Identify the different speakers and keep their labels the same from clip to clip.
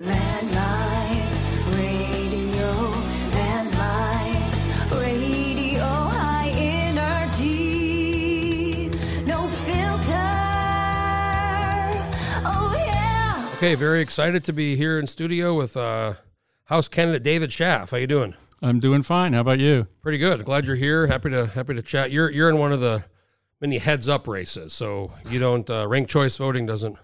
Speaker 1: Landline radio, landline radio, high energy, no filter. Oh yeah.
Speaker 2: Okay, very excited to be here in studio with uh, House candidate David Schaff. How you doing?
Speaker 3: I'm doing fine. How about you?
Speaker 2: Pretty good. Glad you're here. Happy to happy to chat. You're you're in one of the many heads up races, so you don't uh, ranked choice voting doesn't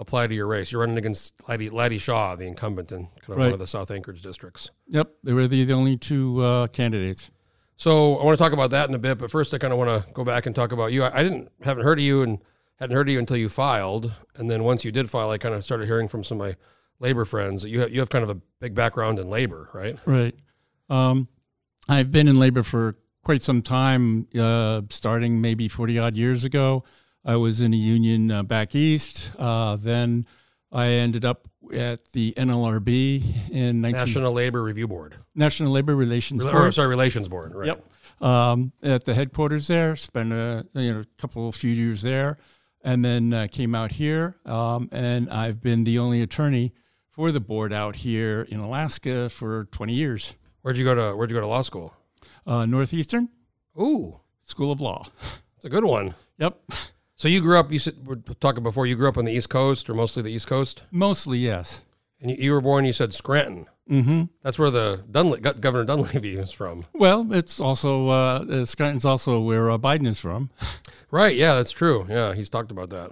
Speaker 2: apply to your race. You're running against Laddie, Laddie Shaw, the incumbent in kind of one of the South Anchorage districts.
Speaker 3: Yep, they were the, the only two uh, candidates.
Speaker 2: So I want to talk about that in a bit, but first I kind of want to go back and talk about you. I, I didn't haven't heard of you and hadn't heard of you until you filed, and then once you did file, I kind of started hearing from some of my labor friends that you have, you have kind of a big background in labor, right?
Speaker 3: Right. Um, I've been in labor for quite some time, uh, starting maybe 40 odd years ago. I was in a union uh, back east. Uh, then I ended up at the NLRB in 19-
Speaker 2: National Labor Review Board,
Speaker 3: National Labor Relations
Speaker 2: or
Speaker 3: Board.
Speaker 2: sorry, Relations Board, right?
Speaker 3: Yep. Um, at the headquarters there, spent a you know couple few years there, and then uh, came out here. Um, and I've been the only attorney for the board out here in Alaska for 20 years.
Speaker 2: Where'd you go to Where'd you go to law school?
Speaker 3: Uh, Northeastern
Speaker 2: Ooh,
Speaker 3: School of Law.
Speaker 2: it's a good one.
Speaker 3: Yep.
Speaker 2: So you grew up. You said we we're talking before. You grew up on the East Coast, or mostly the East Coast,
Speaker 3: Mostly yes.
Speaker 2: and you, you were born. You said Scranton.
Speaker 3: Mm-hmm.
Speaker 2: That's where the Governor Dunleavy is from.
Speaker 3: Well, it's also uh, uh, Scranton's also where uh, Biden is from.
Speaker 2: Right. Yeah, that's true. Yeah, he's talked about that.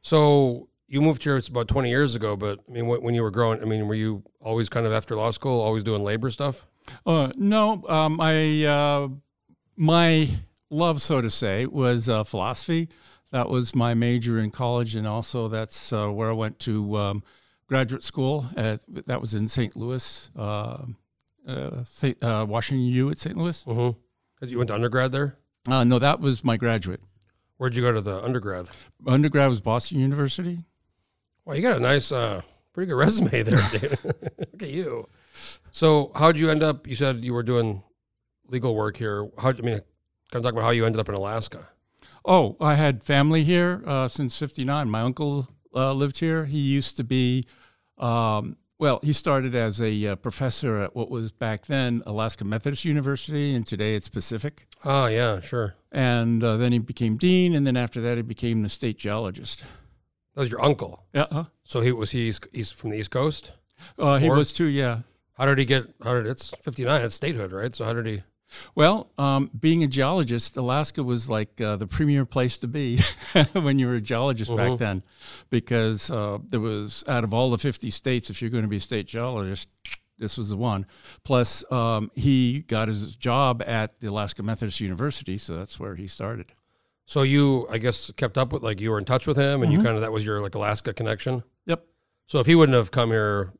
Speaker 2: So you moved here it's about 20 years ago, but I mean, when, when you were growing, I mean, were you always kind of after law school, always doing labor stuff?
Speaker 3: Uh, no, um, I uh, my love, so to say, was uh, philosophy. That was my major in college, and also that's uh, where I went to um, graduate school. At, that was in St. Louis, uh, uh, St. Uh, Washington U at St. Louis.
Speaker 2: Mm-hmm. You went to undergrad there.
Speaker 3: Uh, no, that was my graduate.
Speaker 2: Where'd you go to the undergrad?
Speaker 3: Undergrad was Boston University.
Speaker 2: Well, you got a nice, uh, pretty good resume there, David. Look at you. So, how'd you end up? You said you were doing legal work here. How? I mean, kind of talk about how you ended up in Alaska.
Speaker 3: Oh, I had family here uh, since '59. My uncle uh, lived here. He used to be, um, well, he started as a uh, professor at what was back then Alaska Methodist University, and today it's Pacific.
Speaker 2: Oh, yeah, sure.
Speaker 3: And uh, then he became dean, and then after that, he became the state geologist.
Speaker 2: That was your uncle.
Speaker 3: Yeah, huh?
Speaker 2: So he was he east from the East Coast.
Speaker 3: uh, he was too. Yeah.
Speaker 2: How did he get? How did it's 59? It's statehood, right? So how did he?
Speaker 3: Well, um, being a geologist, Alaska was like uh, the premier place to be when you were a geologist back then, because uh, there was out of all the 50 states, if you're going to be a state geologist, this was the one. Plus, um, he got his job at the Alaska Methodist University, so that's where he started.
Speaker 2: So you, I guess, kept up with like you were in touch with him, and you
Speaker 3: Mhm.
Speaker 2: kind of that was your like Alaska connection.
Speaker 3: Yep.
Speaker 2: So if he wouldn't have come here,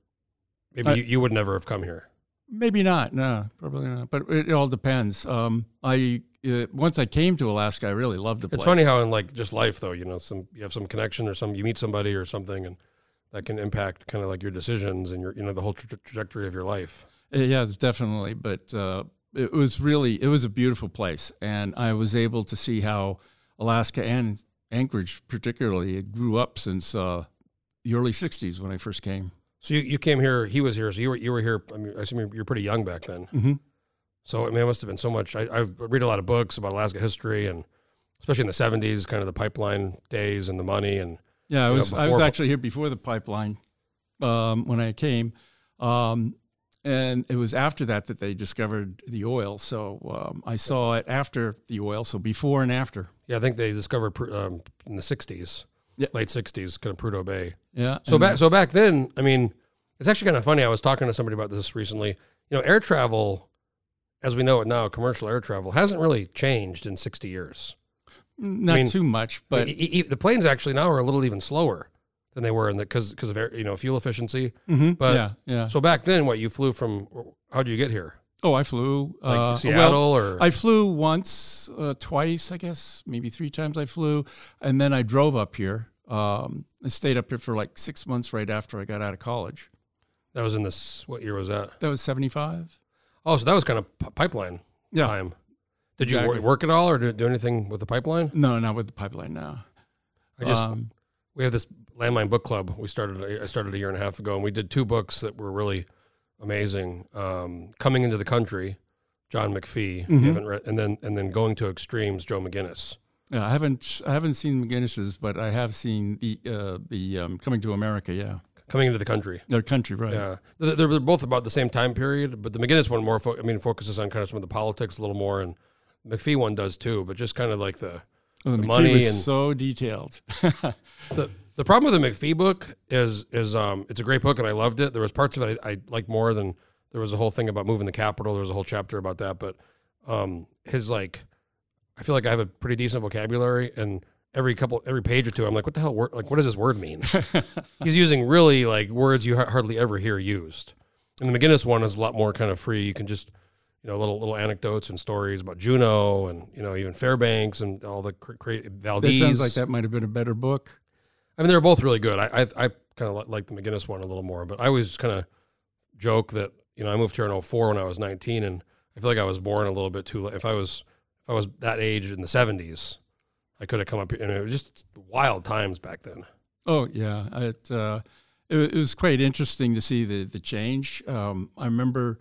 Speaker 2: maybe
Speaker 3: I-
Speaker 2: you, you would never have come here.
Speaker 3: Maybe not. No, probably not. But it, it all depends. Um, I uh, once I came to Alaska, I really loved the place.
Speaker 2: It's funny how in like just life though, you know, some you have some connection or some you meet somebody or something, and that can impact kind of like your decisions and your you know the whole tra- trajectory of your life.
Speaker 3: Uh, Yeah, it's definitely. But uh, it was really it was a beautiful place, and I was able to see how Alaska and Anchorage, particularly, it grew up since uh, the early '60s when I first came.
Speaker 2: So you, you came here, he was here, so you were you were here. I mean, I assume you're, pretty young back then.
Speaker 3: Mm-hmm.
Speaker 2: So I mean, it must have been so much. I, I read a lot of books about Alaska history and especially in the '70s, kind of the pipeline days and the money and
Speaker 3: Yeah, I
Speaker 2: You know,
Speaker 3: was I was actually here before the pipeline um, when I came, um, and it was after that that they discovered the oil. So um, I saw it after the oil, so before and after.
Speaker 2: Yeah, I think they discovered um, in the '60s,
Speaker 3: Yeah.
Speaker 2: late '60s, kind of Prudhoe Bay.
Speaker 3: Yeah.
Speaker 2: So back, so back then, I mean, it's actually kind of funny. I was talking to somebody about this recently. You know, air travel, as we know it now, commercial air travel hasn't really changed in 60 years.
Speaker 3: not
Speaker 2: mean,
Speaker 3: too much, but
Speaker 2: E- e- the planes actually now are a little even slower than they were in the because because of air, you know fuel efficiency.
Speaker 3: Mhm,
Speaker 2: but-
Speaker 3: yeah, yeah.
Speaker 2: So back then, what you flew from? How did you get here?
Speaker 3: Oh, I flew
Speaker 2: Like
Speaker 3: uh,
Speaker 2: Seattle
Speaker 3: well,
Speaker 2: or
Speaker 3: I flew once, uh, twice, I guess, maybe three times. I flew, and then I drove up here. Um, I stayed up here for like six months right after I got out of college.
Speaker 2: that was in this. What year was that?
Speaker 3: That was seventy-five.
Speaker 2: Oh, so that was kind of p- pipeline
Speaker 3: Yeah.
Speaker 2: time. Did you
Speaker 3: Exactly.
Speaker 2: wor- work at all or do, do anything with the pipeline?
Speaker 3: No, not with the pipeline now.
Speaker 2: I just
Speaker 3: um,
Speaker 2: we have this Landline book club. We started. I started a year and a half ago, and we did two books that were really amazing. Um, Coming into the country, John McPhee. If you haven't read, and then and then going to extremes, Joe McGinniss.
Speaker 3: Yeah, I haven't I haven't seen McGinniss's, but I have seen the uh, the um, Coming to America. Yeah,
Speaker 2: Coming into the country.
Speaker 3: their country, right?
Speaker 2: Yeah, they're, they're both about the same time period, but the McGinniss one more. Fo- I mean, focuses on kind of some of the politics a little more, and McPhee one does too. But just kind of like the
Speaker 3: Well, the
Speaker 2: The money
Speaker 3: was
Speaker 2: and-
Speaker 3: so detailed.
Speaker 2: the the problem with the McPhee book is is um it's a great book and I loved it. There was parts of it I, I liked more than there was a whole thing about moving the capital. There was a whole chapter about that, but um his like I feel like I have a pretty decent vocabulary and every couple every page or two I'm like what the hell word like what does this word mean? He's using really like words you ha- hardly ever hear used. And the McGinniss one is a lot more kind of free. You can just you know little little anecdotes and stories about Juneau and you know even Fairbanks and all the cra- cra-
Speaker 3: that sounds like that might have been a better book.
Speaker 2: I mean, they're both really good. I I, I kind of like the McGinniss one a little more, but I always kind of joke that you know I moved here in 04 when I was 19, and I feel like I was born a little bit too late. If I was if I was that age in the 70s, I could have come up here, and it was just wild times back then.
Speaker 3: Oh yeah, it, uh, it it was quite interesting to see the the change. Um, I remember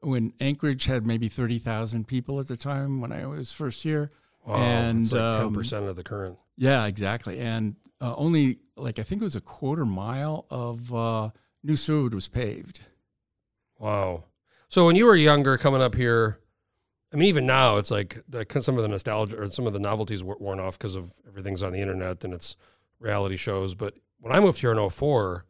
Speaker 3: when Anchorage had maybe thirty thousand people at the time when I was first here.
Speaker 2: Wow,
Speaker 3: And,
Speaker 2: like
Speaker 3: um,
Speaker 2: 10 percent of the current.
Speaker 3: Yeah, exactly. And uh, only like I think it was a quarter mile of uh, new road was paved.
Speaker 2: Wow. So when you were younger, coming up here, I mean, even now, it's like the, some of the nostalgia or some of the novelties were worn off because of everything's on the internet and it's reality shows. But when I moved here in 04,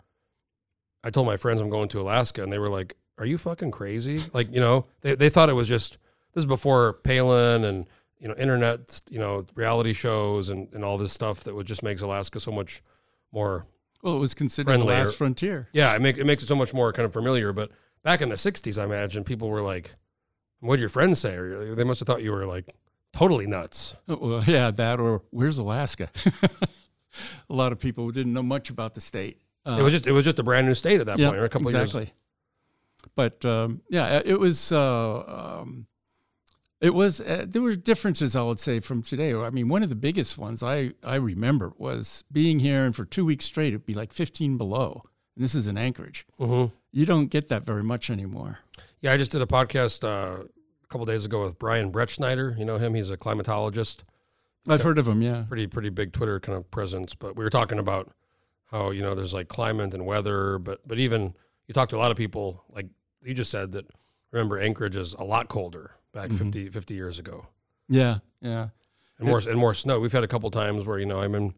Speaker 2: I told my friends I'm going to Alaska, and they were like, "Are you fucking crazy?" Like, you know, they they thought it was just this is before Palin and you know internet, you know, reality shows and and all this stuff that would just makes Alaska so much more
Speaker 3: Well, it was considered the last frontier.
Speaker 2: yeah, it, make, it makes it so much more kind of familiar. But back in the '60s, I imagine people were like, "What'd your friends say?" Or they must have thought you were like totally nuts.
Speaker 3: Uh, Well, yeah, that or where's Alaska? a lot of people didn't know much about the state. Uh,
Speaker 2: it was just it was just a brand new state at that point, or a couple of
Speaker 3: exactly.
Speaker 2: years.
Speaker 3: But um, yeah, it was. Uh, um, it was. Uh, there were differences, I would say, from today. I mean, one of the biggest ones I I remember was being here, and for two weeks straight, it'd be like 15 below. And this is in Anchorage.
Speaker 2: hmm
Speaker 3: You don't get that very much anymore.
Speaker 2: Yeah, I just did a podcast uh, a couple days ago with Brian Brettschneider. You know him; he's a climatologist,
Speaker 3: I've heard of him. Yeah.
Speaker 2: pretty pretty big Twitter kind of presence. But we were talking about how you know there's like climate and weather, but but even you talk to a lot of people, like you just said that. Remember, Anchorage is a lot colder back
Speaker 3: Mhm.
Speaker 2: 50, 50 years ago.
Speaker 3: Yeah. Yeah.
Speaker 2: and more and more snow. We've had a couple times where you know I'm in,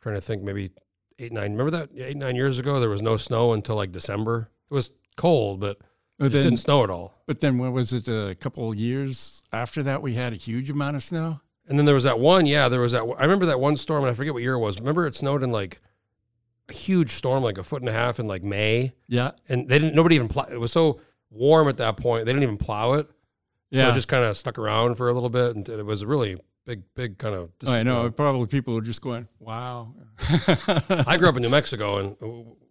Speaker 2: trying to think maybe eight nine. Remember that eight nine years ago there was no snow until like December. It was cold, but
Speaker 3: But
Speaker 2: it
Speaker 3: then,
Speaker 2: didn't snow at all.
Speaker 3: but then, what was it? A couple of years after that, we had a huge amount of snow.
Speaker 2: And then there was that one. Yeah, there was that. I remember that one storm, and I forget what year it was. Remember it snowed in like a huge storm, like a foot and a half in like May,
Speaker 3: Yeah.
Speaker 2: and they didn't. Nobody even. Plow, it was so warm at that point. They didn't even plow it. So
Speaker 3: Yeah.
Speaker 2: it just kind of stuck around for a little bit, and it was a really big, big kind of.
Speaker 3: Oh, I know. Probably people are just going, "Wow."
Speaker 2: I grew up in New Mexico, and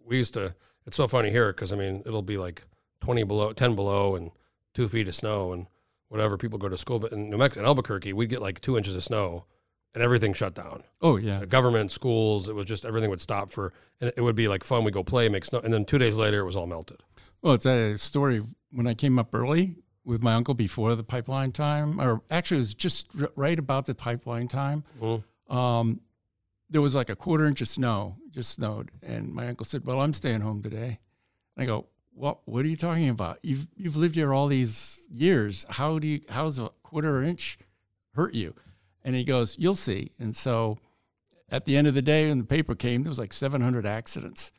Speaker 2: we used to. It's so funny here because I mean, it'll be like twenty below, ten below, and two feet of snow, and whatever. People go to school, but in New Mexico, in Albuquerque, we'd get like two inches of snow, and everything shut down.
Speaker 3: oh yeah.
Speaker 2: The government, schools, it was just everything would stop for, and it would be like fun. We go play, make snow, and then two days later, it was all melted.
Speaker 3: Well, it's a story when I came up early with my uncle before the pipeline time, or actually, it was just r- right about the pipeline time.
Speaker 2: Mhm.
Speaker 3: Um, there was like a quarter inch of snow, just snowed, and my uncle said, "Well, I'm staying home today." I go, "What? What are you talking about? You've you've lived here all these years. How do you? How's a quarter inch hurt you?" And he goes, "You'll see." And so, at the end of the day, when the paper came, there was like 700 accidents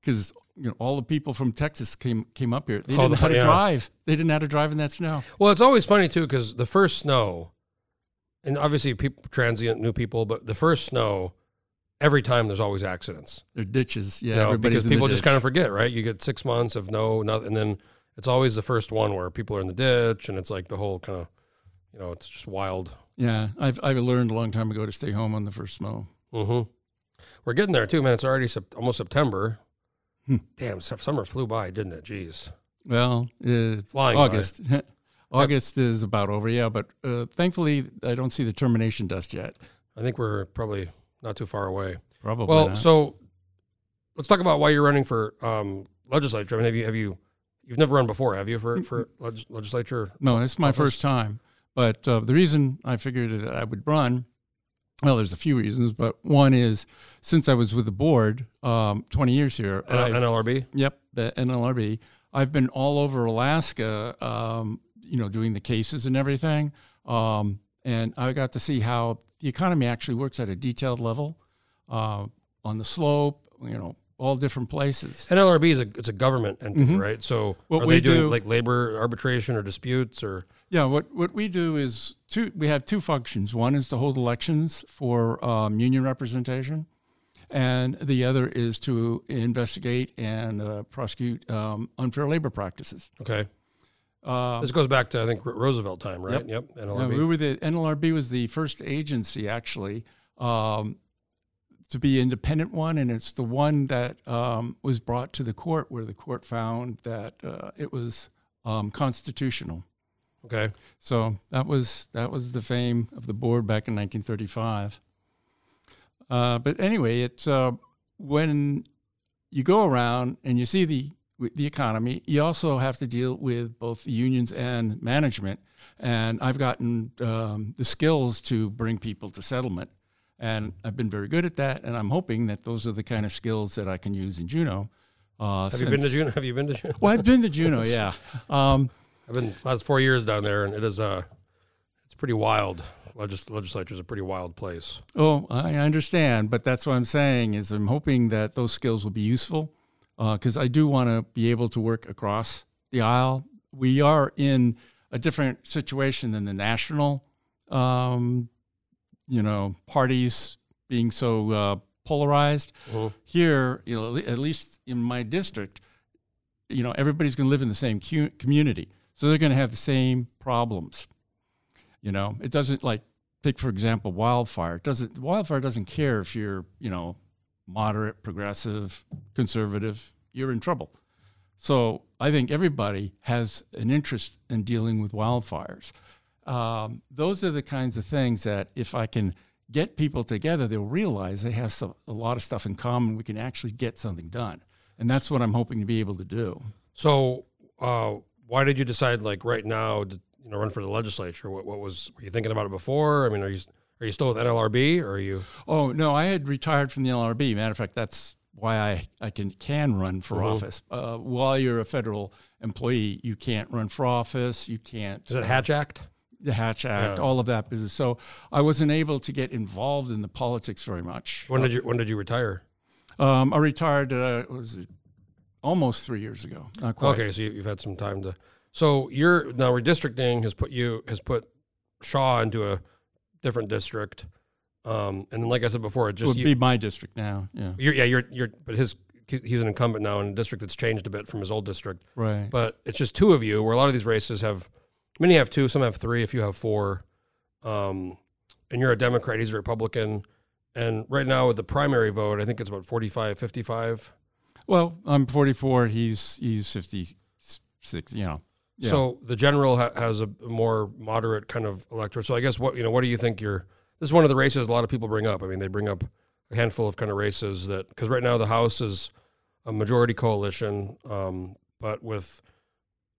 Speaker 3: because you know all the people from Texas came came up here. They didn't know how to
Speaker 2: yeah.
Speaker 3: drive. They didn't know how to drive in that snow.
Speaker 2: Well, it's always funny too because the first snow, and obviously people transient new people, but the first snow, every time there's always accidents.
Speaker 3: They're ditches. Yeah,
Speaker 2: you know, because people just kind of forget, right? You get six months of no, nothing, and then it's always the first one where people are in the ditch, and it's like the whole kind of, you know, it's just wild.
Speaker 3: Yeah, I've I've learned a long time ago to stay home on the first snow.
Speaker 2: hmm We're getting there too, man. It's already sep- almost September.
Speaker 3: Hmm.
Speaker 2: Damn, summer flew by, didn't it? Jeez,
Speaker 3: Well, uh,
Speaker 2: flying.
Speaker 3: August. August is about over, yeah, but uh, thankfully I don't see the termination dust yet.
Speaker 2: I think we're probably not too far away.
Speaker 3: Probably.
Speaker 2: Well,
Speaker 3: not.
Speaker 2: so let's talk about why you're running for um, legislature. I mean, have you have you you've never run before, have you for for leg- legislature?
Speaker 3: No, it's my
Speaker 2: office?
Speaker 3: first time. But uh, the reason I figured that I would run, well, there's a few reasons, but one is since I was with the board um, 20 years here,
Speaker 2: N- NLRB.
Speaker 3: Yep, the NLRB. I've been all over Alaska, um, you know, doing the cases and everything. Um, and I got to see how the economy actually works at a detailed level uh, on the slope, you know, all different places.
Speaker 2: NLRB is a it's a government entity, right? So
Speaker 3: Mm-hmm. What
Speaker 2: are
Speaker 3: we
Speaker 2: they doing
Speaker 3: do-
Speaker 2: like labor arbitration or disputes or
Speaker 3: Yeah, what, what we do is two, we have two functions. One is to hold elections for um, union representation, and the other is to investigate and uh, prosecute um, unfair labor practices.
Speaker 2: okay?
Speaker 3: Uh,
Speaker 2: This goes back to I think Roosevelt time, right? Yep.
Speaker 3: Yeah,
Speaker 2: NLRB.
Speaker 3: we were the NLRB was the first agency actually um, to be independent one, and it's the one that um, was brought to the court where the court found that uh, it was um, constitutional.
Speaker 2: Okay.
Speaker 3: So that was that was the fame of the board back in 1935. Uh, but anyway, it's uh, when you go around and you see the the economy, you also have to deal with both the unions and management. And I've gotten um, the skills to bring people to settlement, and I've been very good at that. And I'm hoping that those are the kind of skills that I can use in Juneau. Uh,
Speaker 2: Have you been to
Speaker 3: since-
Speaker 2: Juneau? Have you been to Juneau?
Speaker 3: Well, I've been to Juneau, yeah. Um,
Speaker 2: I've been last four years down there, and it is uh, it's pretty wild. Legis- legislature is a pretty wild place.
Speaker 3: Oh, I understand, but that's what I'm saying is I'm hoping that those skills will be useful because I do want to be able to work across the aisle. We are in a different situation than the national, um, you know, parties being so uh, polarized.
Speaker 2: Mhm.
Speaker 3: Here, you know, at least in my district, you know, everybody's going to live in the same cu- community, so they're going to have the same problems. You know, it doesn't like take for example wildfire. It doesn't wildfire doesn't care if you're you know moderate, progressive, conservative. You're in trouble. So I think everybody has an interest in dealing with wildfires. Um, those are the kinds of things that if I can get people together, they'll realize they have some, a lot of stuff in common. We can actually get something done, and that's what I'm hoping to be able to do.
Speaker 2: So, uh, why did you decide like right now to you know run for the legislature? What, what was were you thinking about it before? I mean, are you are you still with NLRB or are you?
Speaker 3: Oh no, I had retired from the LRB. Matter of fact, that's why I, I can can run for
Speaker 2: Mhm.
Speaker 3: office. Uh, while you're a federal employee, you can't run for office. You can't
Speaker 2: Is it Hatch Act?
Speaker 3: the Hatch Act,
Speaker 2: Yeah.
Speaker 3: all of that business. So I wasn't able to get involved in the politics very much.
Speaker 2: When did you when did you retire?
Speaker 3: Um, I retired. Uh, was it almost three years ago? Not quite.
Speaker 2: Okay, so you, you've had some time to. So you're now redistricting has put you has put Shaw into a different district, um, and then like I said before, it
Speaker 3: It
Speaker 2: just
Speaker 3: would
Speaker 2: you,
Speaker 3: be my district now. Yeah.
Speaker 2: you're yeah you're you're but his he's an incumbent now in a district that's changed a bit from his old district.
Speaker 3: Right.
Speaker 2: but it's just two of you. Where a lot of these races have many have two, some have three. If you have four, um, and you're a Democrat, he's a Republican, and right now with the primary vote, I think it's about 45, 55.
Speaker 3: Well, I'm 44. He's he's 56. You know. Yeah.
Speaker 2: So the general ha- has a more moderate kind of electorate. So I guess what you know, what do you think? You're this is one of the races a lot of people bring up. I mean, they bring up a handful of kind of races that because right now the House is a majority coalition, um, but with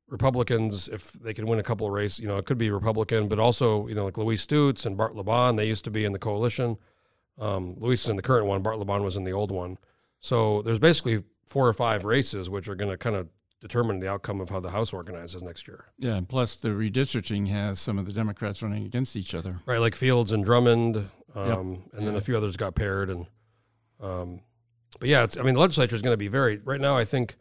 Speaker 2: Republicans, if they can win a couple of races, you know, it could be Republican, but also you know like Louise Stutes and Bart LeBon, they used to be in the coalition. Um, Louise is in the current one. Bart LeBon was in the old one. So there's basically four or five races which are going to kind of determine the outcome of how the House organizes next year.
Speaker 3: Yeah, and plus the redistricting has some of the Democrats running against each other.
Speaker 2: Right, like Fields and Drummond, um, and then
Speaker 3: Yeah.
Speaker 2: a few others got paired, and um, but yeah, it's. I mean, the legislature is going to be very. Right now, I think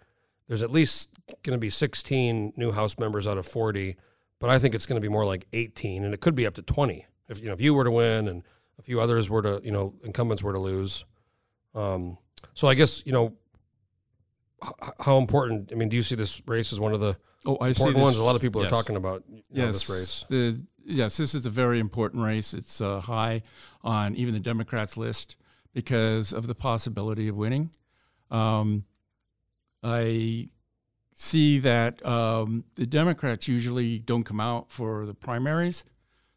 Speaker 2: there's at least going to be 16 new House members out of 40, but I think it's going to be more like 18, and it could be up to 20 if you know if you were to win and a few others were to you know incumbents were to lose. Um, so I guess you know how important. I mean, do you see this race as one of the
Speaker 3: Oh, I see
Speaker 2: important
Speaker 3: this.
Speaker 2: ones? A lot of people
Speaker 3: yes.
Speaker 2: are talking about you know,
Speaker 3: yes,
Speaker 2: this race.
Speaker 3: The, yes, this is a very important race. It's uh, high on even the Democrats' list because of the possibility of winning. Um, I see that um, the Democrats usually don't come out for the primaries,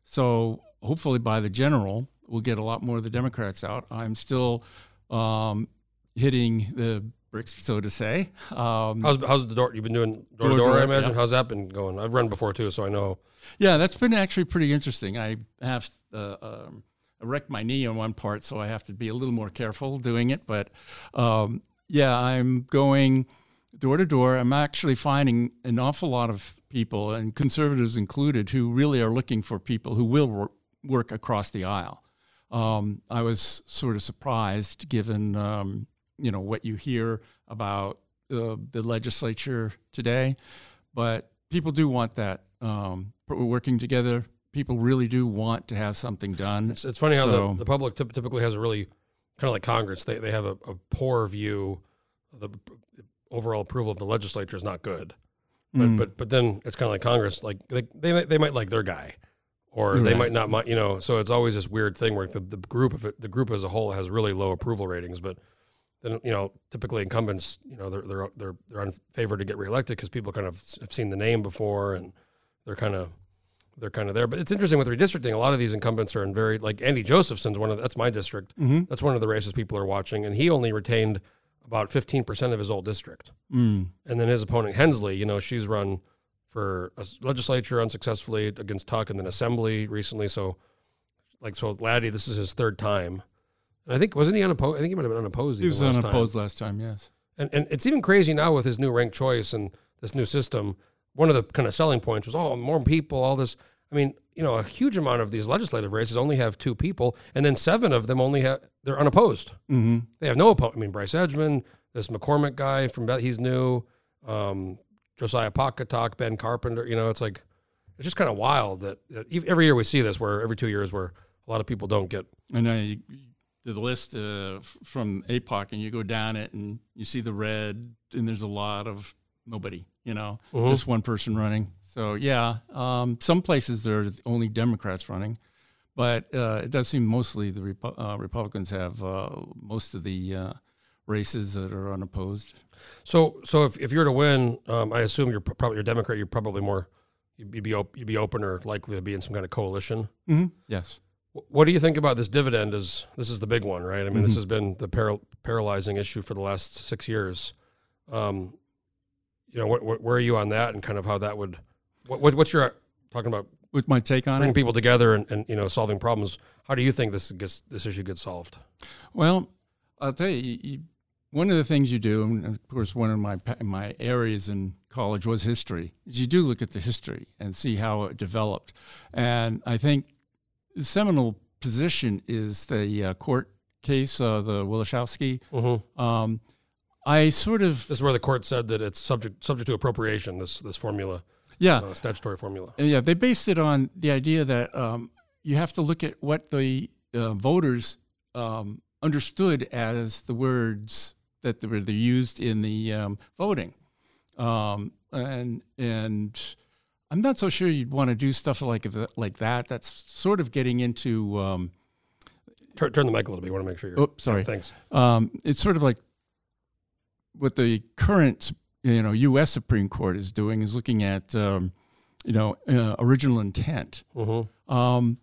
Speaker 3: so hopefully by the general we'll get a lot more of the Democrats out. I'm still um, hitting the bricks, so to say. Um,
Speaker 2: How's how's the door? You've been doing door to door, I imagine.
Speaker 3: yeah.
Speaker 2: How's that been going? I've run before too, so I know.
Speaker 3: yeah, that's been actually pretty interesting. I have uh, um, I wrecked my knee on one part, so I have to be a little more careful doing it. But um, yeah, I'm going door to door. I'm actually finding an awful lot of people, and conservatives included, who really are looking for people who will wor- work across the aisle. Um, I was sort of surprised, given um, you know what you hear about uh, the legislature today, but people do want that um, we're working together. People really do want to have something done.
Speaker 2: It's, it's funny how the, the public typ- typically has a really kind of like Congress. They they have a, a poor view. The overall approval of the legislature is not good. But
Speaker 3: Mm.
Speaker 2: but but then it's kind of like Congress. Like they they might, they might like their guy, or they might not. You know, so it's always this weird thing where the, the group of it, the group as a whole has really low approval ratings, but. Then you know, typically incumbents, you know, they're they're they're they're on favor to get reelected because people kind of have seen the name before and they're kind of they're kind of there. But it's interesting with redistricting. A lot of these incumbents are in very like Andy Josephson's one of that's my district.
Speaker 3: Mhm.
Speaker 2: That's one of the races people are watching, and he only retained about fifteen percent of his old district.
Speaker 3: Mm.
Speaker 2: And then his opponent Henslee, you know, she's run for a legislature unsuccessfully against Tuck, and then Assembly recently. So, like, so Laddie, this is his third time, and I think wasn't he unopposed? I think he might have been unopposed.
Speaker 3: He was
Speaker 2: last time.
Speaker 3: unopposed last time. Yes.
Speaker 2: And and it's even crazy now with his new ranked choice and this new system. One of the kind of selling points was, oh, more people, all this. I mean, you know, a huge amount of these legislative races only have two people, and then seven of them only have they're unopposed.
Speaker 3: Mm-hmm.
Speaker 2: They have no opponent. I mean, Bryce Edgmon, this McCormick guy from he's new, um, Josiah Patkotak, Ben Carpenter. You know, it's like it's just kind of wild that, that every year we see this, where every two years where a lot of people don't get.
Speaker 3: And I you the list uh, from APOC, and you go down it, and you see the red, and there's a lot of nobody. You know,
Speaker 2: Mhm.
Speaker 3: just one person running. So yeah, um, some places there are only Democrats running, but uh, it does seem mostly the Repu- uh, Republicans have uh, most of the uh, races that are unopposed.
Speaker 2: So, so if, if you're to win, um, I assume you're probably you're Democrat. You're probably more you'd be op- you'd be open or likely to be in some kind of coalition.
Speaker 3: Mm-hmm. Yes.
Speaker 2: Wh- What do you think about this dividend? Is this is the big one, right? I mean, this has been the paral- paralyzing issue for the last six years. Um, you know, wh- wh- where are you on that, and kind of how that would? What, what what's your talking about
Speaker 3: With my take on
Speaker 2: bringing
Speaker 3: it,
Speaker 2: people together and, and you know solving problems? How do you think this gets this issue gets solved?
Speaker 3: Well, I'll tell you, you, you, one of the things you do, and of course, one of my my areas in college was history. Is you do look at the history and see how it developed, and I think the seminal position is the uh, court case, uh, the Wielechowski.
Speaker 2: hmm
Speaker 3: Um, I sort of
Speaker 2: This is where the court said that it's subject subject to appropriation. This this formula,
Speaker 3: yeah
Speaker 2: uh, statutory formula.
Speaker 3: And yeah, they based it on the idea that um, you have to look at what the uh, voters um, understood as the words that they were they used in the um, voting, um, and and I'm not so sure you'd want to do stuff like that, like that. That's sort of getting into. Um,
Speaker 2: Turn, turn the mic a little bit. You want to make sure you're.
Speaker 3: oh, sorry.
Speaker 2: Yeah, thanks.
Speaker 3: Um, it's sort of like what the current you know U.S. Supreme Court is doing is looking at um, you know uh, original intent.
Speaker 2: hmm
Speaker 3: Um,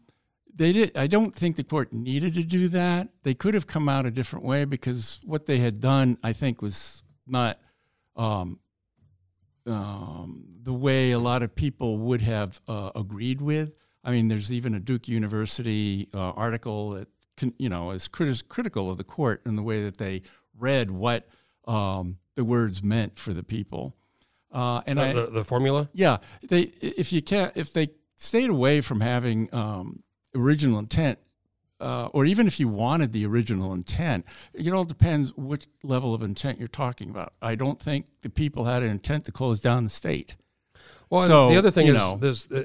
Speaker 3: they did. I don't think the court needed to do that. They could have come out a different way because what they had done, I think, was not um, the way a lot of people would have uh, agreed with. I mean, there's even a Duke University uh, article that can, you know is criti- critical of the court and the way that they read what um, the words meant for the people. Uh, and I,
Speaker 2: the, the formula.
Speaker 3: yeah, they if you can't if they stayed away from having um, original intent, uh, or even if you wanted the original intent, it all depends which level of intent you're talking about. I don't think the people had an intent to close down the state.
Speaker 2: Well,
Speaker 3: So,
Speaker 2: the other thing is
Speaker 3: know.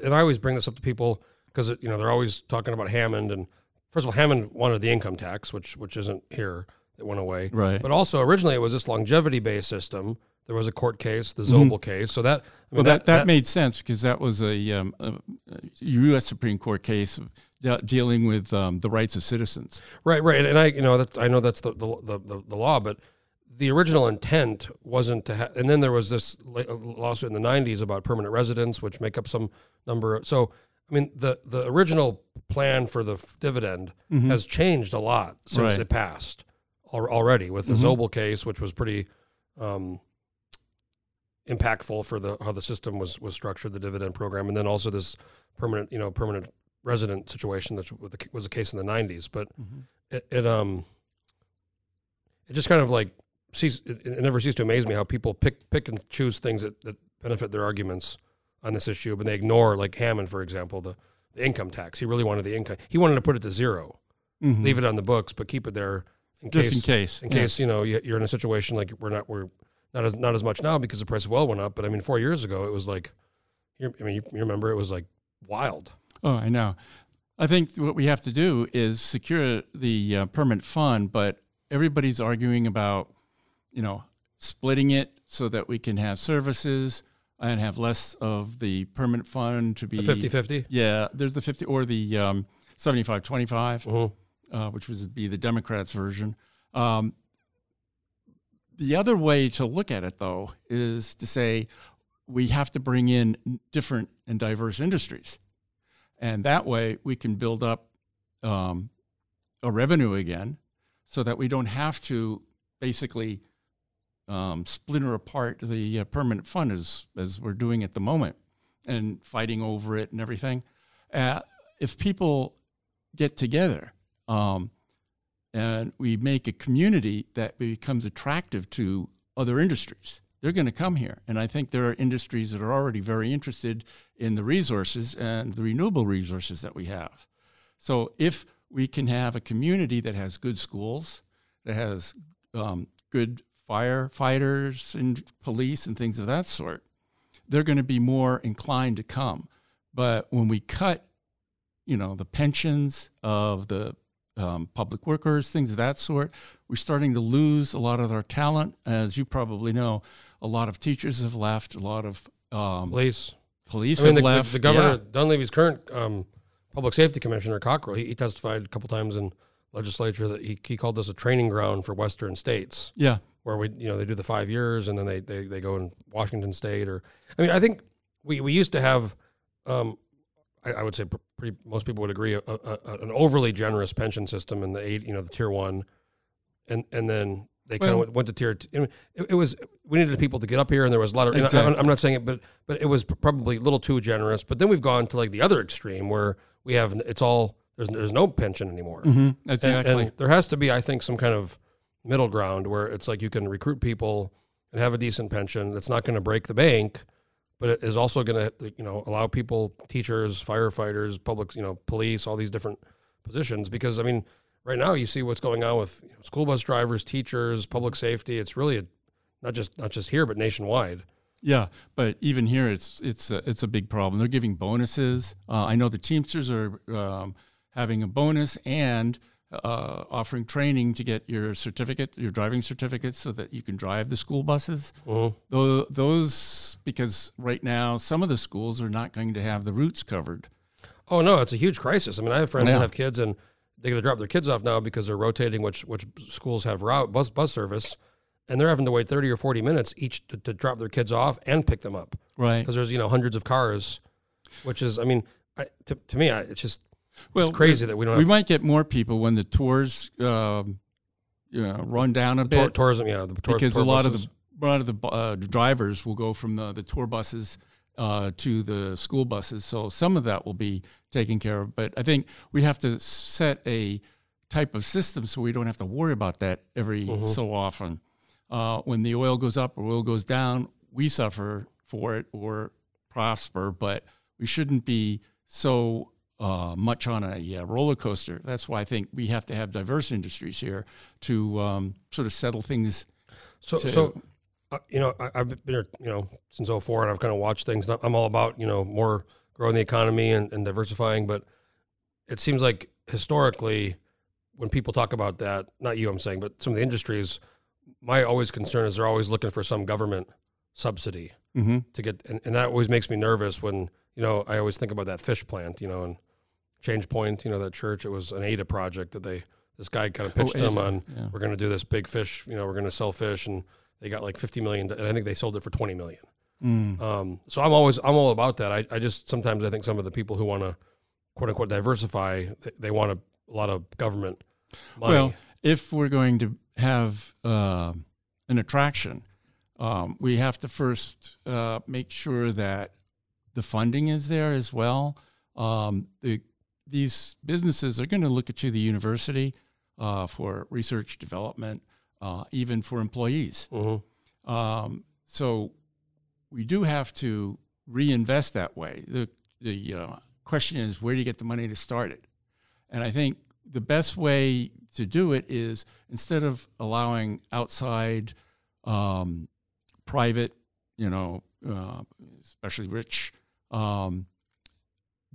Speaker 2: and I always bring this up to people because you know they're always talking about Hammond, and first of all, Hammond wanted the income tax, which which isn't here; it went away.
Speaker 3: Right.
Speaker 2: But also originally it was this longevity-based system. There was a court case, the Zobel case. So that I mean,
Speaker 3: Mm-hmm. Well, that, that, made sense because that was a, um, a, a U.S. Supreme Court case of de- dealing with um, the rights of citizens.
Speaker 2: Right, right, and I, you know, that's I know that's the the, the, the, law, but the original intent wasn't to have. And then there was this la- lawsuit in the '90s about permanent residence, which make up some number. Of, So, I mean, the the original plan for the f- dividend has changed a lot since
Speaker 3: Right.
Speaker 2: it passed. al- already with the
Speaker 3: Mhm.
Speaker 2: Zobel case, which was pretty um, impactful for the how the system was was structured, the dividend program, and then also this permanent you know permanent resident situation that was the- a case in the '90s. But it, it um it just kind of like cease, it, it never ceased to amaze me how people pick pick and choose things that, that benefit their arguments on this issue, but they ignore like Hammond, for example, the, the income tax. He really wanted the income. He wanted to put it to 0
Speaker 3: Mhm.
Speaker 2: leave it on the books, but keep it there in
Speaker 3: just
Speaker 2: case
Speaker 3: in case.
Speaker 2: in
Speaker 3: Yeah.
Speaker 2: case you know you- you're in a situation like we're not we're not as not as much now because the price of oil went up. But I mean, four years ago it was like, I mean, you, you remember it was like wild.
Speaker 3: Oh, I know. I think what we have to do is secure the uh, permanent fund, but everybody's arguing about, you know, splitting it so that we can have services and have less of the permanent fund to be
Speaker 2: The 50-50?
Speaker 3: Yeah, there's the 50 or the um, 75 25,
Speaker 2: Mhm.
Speaker 3: uh, which would be the Democrats' version. Um, the other way to look at it, though, is to say we have to bring in different and diverse industries. And that way we can build up um, a revenue again so that we don't have to basically um, splinter apart the uh, permanent fund as, as we're doing at the moment and fighting over it and everything. Uh, if people get together um, and we make a community that becomes attractive to other industries, they're going to come here. And I think there are industries that are already very interested in the resources and the renewable resources that we have. So if we can have a community that has good schools, that has um, good firefighters and police and things of that sort, they're going to be more inclined to come. But when we cut, you know, the pensions of the um, public workers, things of that sort, we're starting to lose a lot of our talent. As you probably know, a lot of teachers have left, a lot of um,
Speaker 2: Police.
Speaker 3: police
Speaker 2: I mean,
Speaker 3: have
Speaker 2: the, the-
Speaker 3: left.
Speaker 2: the governor,
Speaker 3: Yeah.
Speaker 2: Dunleavy's current um, public safety commissioner, Cockrell, he, he testified a couple times in legislature that he, he called this a training ground for Western states
Speaker 3: yeah.
Speaker 2: where we, you know, they do the five years and then they, they, they go in Washington state or, I mean, I think we, we used to have, um, I, I would say pretty, most people would agree, a, a, a- an overly generous pension system in the eight, you know, the tier one. And, and then they kind of went, to tier two. It, it was, we needed people to get up here and there was a lot of,
Speaker 3: Exactly.
Speaker 2: I'm, I'm not saying it, but, but it was probably a little too generous. But then we've gone to like the other extreme where we have, it's all, there's, there's no pension anymore.
Speaker 3: hmm
Speaker 2: And,
Speaker 3: Exactly.
Speaker 2: and there has to be, I think, some kind of middle ground where it's like you can recruit people and have a decent pension that's not going to break the bank, but it is also going to, you know, allow people, teachers, firefighters, public, you know, police, all these different positions. Because I mean, right now you see what's going on with you know, school bus drivers, teachers, public safety. It's really a, not just not just here, but nationwide.
Speaker 3: Yeah, but even here, it's it's a, it's a big problem. They're giving bonuses. Uh, I know the Teamsters are um, having a bonus and uh, offering training to get your certificate, your driving certificate, so that you can drive the school buses.
Speaker 2: Mhm.
Speaker 3: Tho- Those because right now some of the schools are not going to have the routes covered.
Speaker 2: Oh no, it's a huge crisis. I mean, I have friends
Speaker 3: Yeah.
Speaker 2: that have kids, and they got to drop their kids off now because they're rotating which which schools have route bus bus service, and they're having to wait thirty or forty minutes each to, to drop their kids off and pick them up
Speaker 3: Right.
Speaker 2: because there's you know hundreds of cars, which is I mean, I, to, to me, I, it's just
Speaker 3: Well, it's
Speaker 2: crazy that we don't
Speaker 3: We
Speaker 2: have
Speaker 3: might get more people when the tours, um, you know, run down a bit.
Speaker 2: tour, tourism. Yeah, the tour,
Speaker 3: because
Speaker 2: tour
Speaker 3: a lot
Speaker 2: buses.
Speaker 3: of the a lot of the uh, drivers will go from the, the tour buses uh, to the school buses. So some of that will be taken care of. But I think we have to set a type of system so we don't have to worry about that every
Speaker 2: Mm-hmm.
Speaker 3: so often. Uh, when the oil goes up or oil goes down, we suffer for it or prosper, but we shouldn't be so uh, much on a uh, roller coaster. That's why I think we have to have diverse industries here to um, sort of settle things
Speaker 2: So,
Speaker 3: to-
Speaker 2: so uh, you know, I, I've been here, you know, since 04 and I've kind of watched things. I'm all about, you know, more growing the economy and, and diversifying, but it seems like historically, when people talk about that, not you, I'm saying, but some of the industries, my always concern is they're always looking for some government subsidy
Speaker 3: Mm-hmm.
Speaker 2: to get, and, and that always makes me nervous when, you know, I always think about that fish plant, you know, and Change Point, you know, that church, it was an ADA project that they, this guy kind of pitched them on,
Speaker 3: yeah.
Speaker 2: we're going to do this big fish, you know, we're going to sell fish. And they got like 50 million, and I think they sold it for 20 million.
Speaker 3: Mm.
Speaker 2: Um, so I'm always, I'm all about that. I, I just, sometimes I think some of the people who want to quote unquote diversify, they, they want a, a lot of government money.
Speaker 3: Well, if we're going to have uh, an attraction, um, we have to first uh, make sure that the funding is there as well. Um, the, these businesses are going to look at you, the university, uh, for research development, uh, even for employees.
Speaker 2: Mhm.
Speaker 3: Um, so we do have to reinvest that way. The the uh, question is, where do you get the money to start it? And I think the best way to do it is instead of allowing outside, um, private, you know, uh, especially rich um,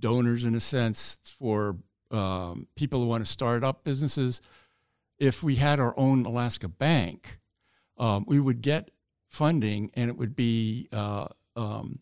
Speaker 3: donors, in a sense, for um, people who want to start up businesses. If we had our own Alaska Bank, um, we would get funding, and it would be uh, um,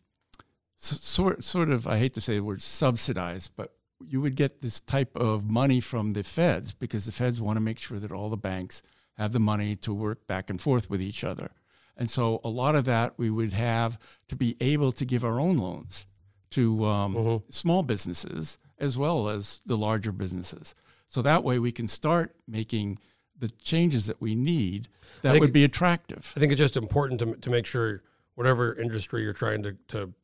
Speaker 3: sort sort of I hate to say the word subsidized, but you would get this type of money from the feds because the feds want to make sure that all the banks have the money to work back and forth with each other. And so a lot of that we would have to be able to give our own loans to um, small businesses as well as the larger businesses. So that way we can start making the changes that we need that
Speaker 2: think-
Speaker 3: would be attractive.
Speaker 2: I think it's just important to, to make sure whatever industry you're trying to, to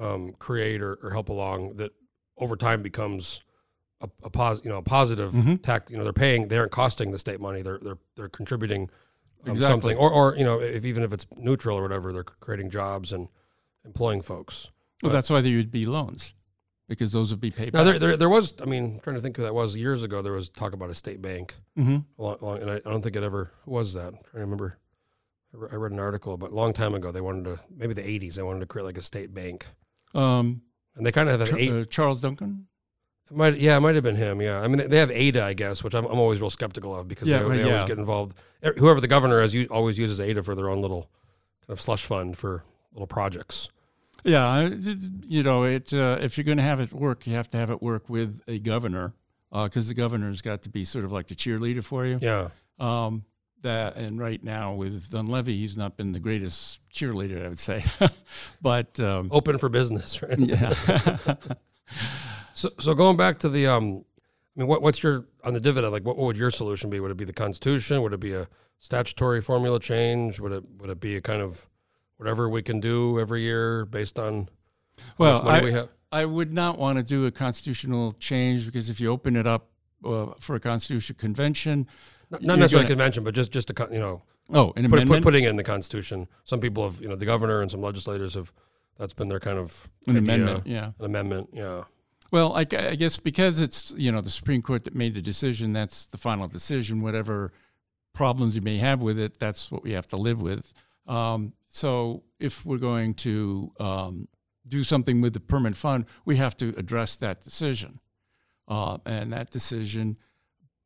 Speaker 2: um, create or, or help along that over time becomes a, a pos, you know, a positive
Speaker 3: Mm-hmm.
Speaker 2: tax. You know, they're paying, they aren't costing the state money. They're they're they're contributing um,
Speaker 3: Exactly.
Speaker 2: something, or or you know, if even if it's neutral or whatever, they're creating jobs and employing folks.
Speaker 3: Well, that's why there would be loans because those would be paid
Speaker 2: Now there, there there was, I mean, I'm trying to think who that was. Years ago, there was talk about a state bank.
Speaker 3: mm-hmm.
Speaker 2: Long, long, and I, I don't think it ever was that. I'm trying to remember. I re- I read an article about a long time ago. They wanted to maybe the 80s. They wanted to create like a state bank,
Speaker 3: Um,
Speaker 2: and they kind of have
Speaker 3: Ch-
Speaker 2: an eight.
Speaker 3: uh, Charles Duncan.
Speaker 2: It might, yeah, it might have been him. Yeah, I mean they- have ADA, I guess, which I'm, I'm always real skeptical of because
Speaker 3: Yeah,
Speaker 2: they,
Speaker 3: right,
Speaker 2: they always
Speaker 3: yeah.
Speaker 2: get involved. Whoever the governor is, you always uses ADA for their own little kind of slush fund for little projects.
Speaker 3: Yeah, you know, it. Uh, if you're going to have it work, you have to have it work with a governor because the governor's got to be sort of like the cheerleader for you.
Speaker 2: Yeah,
Speaker 3: Um, that and right now with Dunleavy, he's not been the greatest cheerleader, I would say, but um,
Speaker 2: open for business. Right?
Speaker 3: yeah.
Speaker 2: So, so going back to the, um, I mean, what, what's your on the dividend? Like, what, what would your solution be? Would it be the Constitution? Would it be a statutory formula change? Would it would it be a kind of whatever we can do every year based on
Speaker 3: well, I,
Speaker 2: we have?
Speaker 3: I would not want to do a constitutional change because if you open it up uh, for a constitutional convention,
Speaker 2: Not, not necessarily
Speaker 3: gonna-
Speaker 2: convention, but just just a you know
Speaker 3: oh, an
Speaker 2: put,
Speaker 3: amendment,
Speaker 2: put, putting it in the Constitution. Some people have you know the governor and some legislators have that's been their kind of
Speaker 3: an
Speaker 2: idea,
Speaker 3: amendment, yeah.
Speaker 2: An amendment, yeah.
Speaker 3: Well, I, I guess because it's you know the Supreme Court that made the decision, that's the final decision. Whatever problems you may have with it, that's what we have to live with. Um, so if we're going to um, do something with the permanent fund, we have to address that decision, uh, and that decision,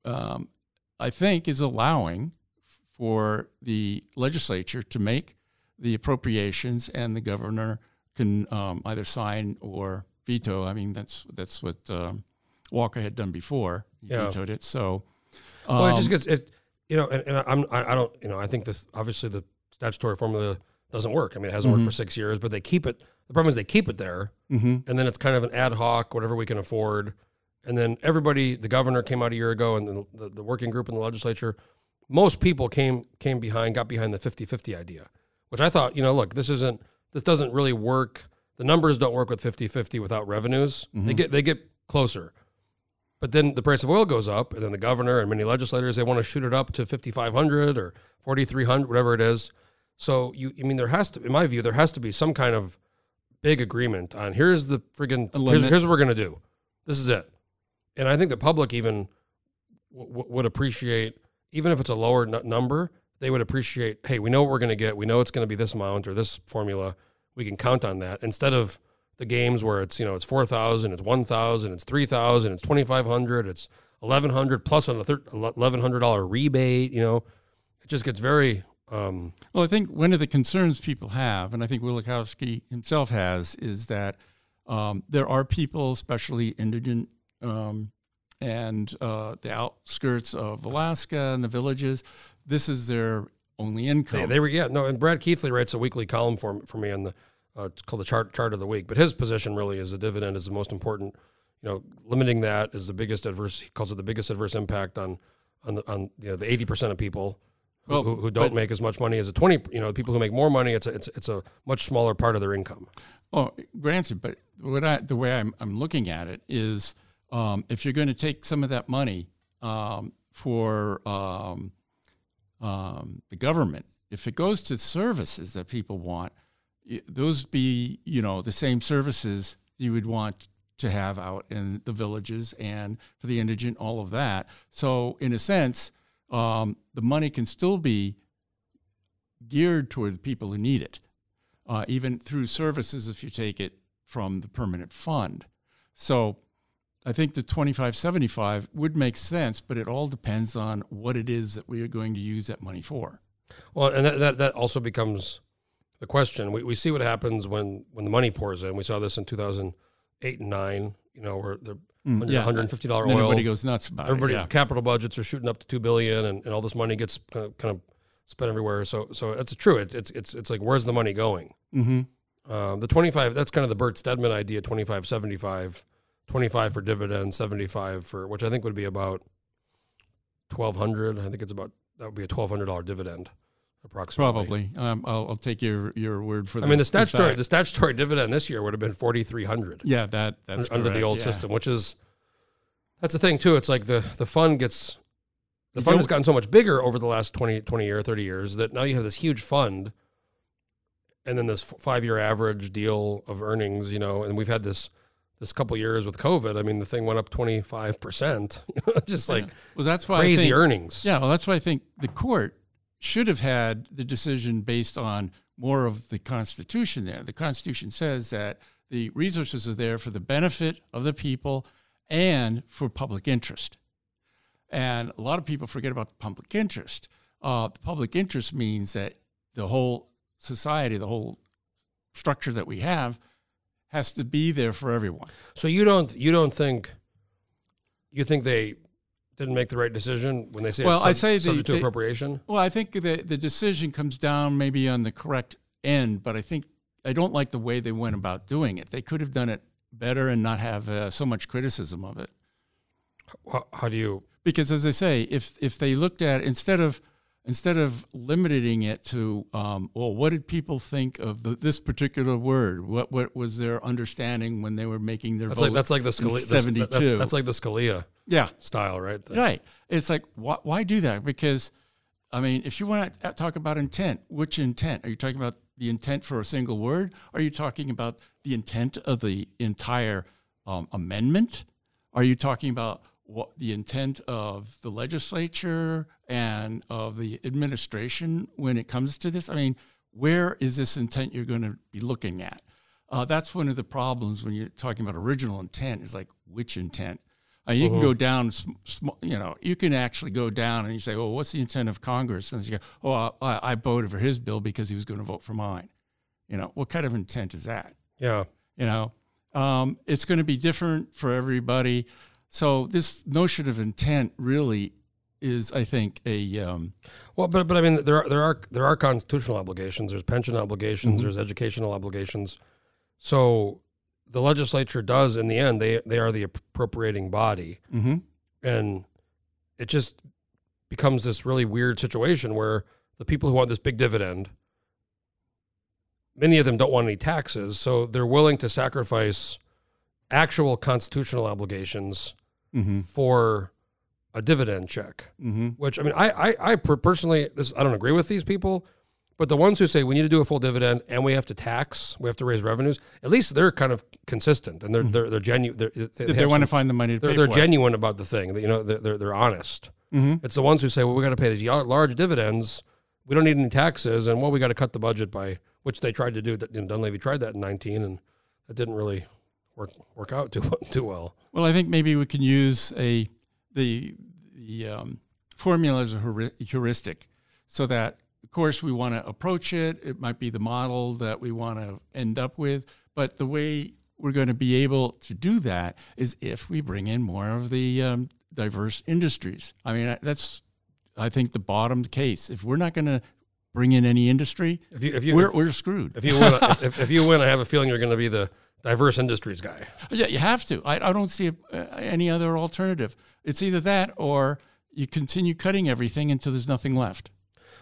Speaker 3: um, I think, is allowing for the legislature to make the appropriations, and the governor can um, either sign or veto. I mean, that's that's what um, Walker had done before. He
Speaker 2: Yeah.
Speaker 3: vetoed it. So,
Speaker 2: Well, it just
Speaker 3: um,
Speaker 2: gets it, you know, and, and I'm I, I don't you know I think this obviously the statutory formula doesn't work. I mean, it hasn't
Speaker 3: Mm-hmm.
Speaker 2: worked for six years, but they keep it. The problem is they keep it there,
Speaker 3: mhm.
Speaker 2: and then it's kind of an ad hoc, whatever we can afford. And then everybody, the governor came out a year ago, and the, the, the working group in the legislature, most people came came behind, got behind the 50-50 idea, which I thought, you know, look, this isn't this doesn't really work. The numbers don't work with 50-50 without revenues. They get they get closer. But then the price of oil goes up, and then the governor and many legislators they want to shoot it up to 5,500 or 4,300, whatever it is. So you, I mean, there has to, in my view, there has to be some kind of big agreement on here's the friggin' here's, here's what we're gonna do. This is it. And I think the public even w- w- would appreciate, even if it's a lower n- number, they would appreciate. Hey, we know what we're gonna get. We know it's gonna be this amount or this formula. We can count on that instead of the games where it's you know it's four thousand, it's one thousand, it's three thousand, it's twenty five hundred, it's eleven hundred plus on a thir- eleven hundred dollar rebate. You know, it just gets very. Um,
Speaker 3: Well, I think one of the concerns people have, and I think Wielechowski himself has, is that um, there are people, especially indigent um, and uh, the outskirts of Alaska and the villages. This is their only income.
Speaker 2: They, they were yeah no, and Brad Keithley writes a weekly column for for me on the uh, it's called the chart chart of the week. But his position really is the dividend is the most important. You know, limiting that is the biggest adverse. He calls it the biggest adverse impact on on the on you know the eighty percent of people
Speaker 3: Well,
Speaker 2: who, who don't
Speaker 3: but-
Speaker 2: make as much money as the twenty. You know, people who make more money, it's a, it's it's a much smaller part of their income.
Speaker 3: Oh, granted, but what I, the way I'm, I'm looking at it is, um, if you're going to take some of that money um, for um, um, the government, if it goes to services that people want, those be you know the same services you would want to have out in the villages and for the indigent, all of that. So in a sense, um, the money can still be geared toward the people who need it uh, even through services if you take it from the permanent fund. So I think the 2575 would make sense, but it all depends on what it is that we are going to use that money for.
Speaker 2: Well, and that, that, that also becomes the question. We, we see what happens when, when the money pours in. We saw this in 2008 and 9, you know, where the
Speaker 3: Mm, yeah.
Speaker 2: $150
Speaker 3: Then
Speaker 2: oil.
Speaker 3: everybody goes nuts about
Speaker 2: everybody
Speaker 3: it. Yeah.
Speaker 2: capital budgets are shooting up to 2 billion and, and all this money gets kind of, kind of spent everywhere. So, so it's true. It, it's, it's, it's like, where's the money going?
Speaker 3: Mm-hmm.
Speaker 2: Um, the 25, that's kind of the Bert Stedman idea, 25, 75, 25 for dividends, 75 for, which I think would be about 1200. I think it's about, that would be a $1,200 dividend approximately.
Speaker 3: Probably. Um, I'll, I'll take your, your word for
Speaker 2: that.
Speaker 3: I
Speaker 2: mean, the statutory, the statutory dividend this year would have been 4,300
Speaker 3: yeah, that that's
Speaker 2: under the old
Speaker 3: yeah.
Speaker 2: system, which is, that's the thing too. It's like the, the fund gets, the
Speaker 3: You
Speaker 2: fund has gotten so much bigger over the last 20, 20 year, 30 years that now you have this huge fund and then this five year average deal of earnings, you know, and we've had this, this couple years with COVID. I mean, the thing went up 25%, just like
Speaker 3: Yeah. well, that's why
Speaker 2: crazy
Speaker 3: think-
Speaker 2: earnings.
Speaker 3: Yeah, well, that's why I think the court should have had the decision based on more of the Constitution there. The Constitution says that the resources are there for the benefit of the people and for public interest. And a lot of people forget about the public interest. Uh, the public interest means that the whole society, the whole structure that we have, has to be there for everyone.
Speaker 2: So you don't, you don't think, you think they didn't make the right decision when they say
Speaker 3: Well,
Speaker 2: it's
Speaker 3: I
Speaker 2: sub-
Speaker 3: say the-
Speaker 2: to appropriation?
Speaker 3: Well, I think the the decision comes down maybe on the correct end, but I think I don't like the way they went about doing it. They could have done it better and not have uh, so much criticism of it.
Speaker 2: How, how do you,
Speaker 3: Because as I say, if if they looked at instead of instead of limiting it to um, well, what did people think of the, this particular word? What what was their understanding when they were making their
Speaker 2: that's
Speaker 3: vote?
Speaker 2: like, that's like the Scalia, the- that's,
Speaker 3: 72.
Speaker 2: that's like the Scalia
Speaker 3: yeah,
Speaker 2: style, right? The-
Speaker 3: Right. It's like, why, why do that? Because, I mean, if you want to talk about intent, which intent? Are you talking about the intent for a single word? Are you talking about the intent of the entire um, amendment? Are you talking about what the intent of the legislature and of the administration when it comes to this? I mean, where is this intent you're going to be looking at? Uh, that's one of the problems when you're talking about original intent. Is like which intent? Uh, you can go down, sm- sm- you know, you can actually go down and you say, well, what's the intent of Congress?" And you go, "Oh, I, I voted for his bill because he was going to vote for mine." You know, what kind of intent is that?
Speaker 2: Yeah.
Speaker 3: You know, um, it's going to be different for everybody. So this notion of intent really is, I think, a um,
Speaker 2: Well, but but I mean, there are there are there are constitutional obligations. There's pension obligations.
Speaker 3: Mm-hmm.
Speaker 2: There's educational obligations. So the legislature does, in the end, they they are the appropriating body,
Speaker 3: mhm.
Speaker 2: and it just becomes this really weird situation where the people who want this big dividend, many of them don't want any taxes, so they're willing to sacrifice actual constitutional obligations
Speaker 3: Mhm.
Speaker 2: for a dividend check
Speaker 3: Mhm.
Speaker 2: which I mean, I, I, I personally, this, I don't agree with these people, but the ones who say we need to do a full dividend and we have to tax, we have to raise revenues, at least they're kind of consistent and they're, they're, they're genuine. They,
Speaker 3: Mm-hmm. they
Speaker 2: have
Speaker 3: want to find the money
Speaker 2: they're, they're genuine about the thing. You know, they're, they're, they're honest.
Speaker 3: it. Mhm.
Speaker 2: It's the ones who say, well, we got to pay these large dividends. We don't need any taxes. And well, we got to cut the budget by, which they tried to do. You know, Dunleavy tried that in 19 and that didn't really work, work out too, too well.
Speaker 3: Well, I think maybe we can use a the the um, formula as a heuristic, so that of course we want to approach it. It might be the model that we want to end up with, but the way we're going to be able to do that is if we bring in more of the um, diverse industries. I mean, that's I think the bottom case. If we're not going to bring in any industry,
Speaker 2: If you, if you,
Speaker 3: we're,
Speaker 2: if,
Speaker 3: we're screwed.
Speaker 2: if you win, if, if you win, I have a feeling you're going to be the diverse industries guy.
Speaker 3: Yeah, you have to. I, I don't see a, uh, any other alternative. It's either that or you continue cutting everything until there's nothing left.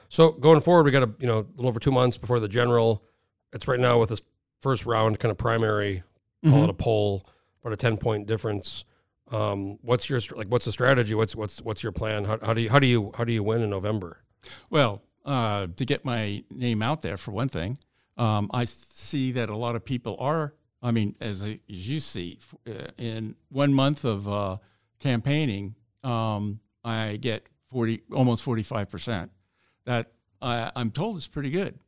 Speaker 2: So going forward, we got a you know a little over two months before the general. It's right now with this first round kind of primary, call
Speaker 3: Mm-hmm.
Speaker 2: it a poll, about a ten point difference. Um, what's your like? What's the strategy? What's what's what's your plan? How, how do you how do you how do you win in November?
Speaker 3: Well, uh, to get my name out there for one thing, um, I see that a lot of people are. I mean, as, as you see, uh, in one month of uh, campaigning, um, I get forty, almost forty-five percent. That I, I'm told is pretty good.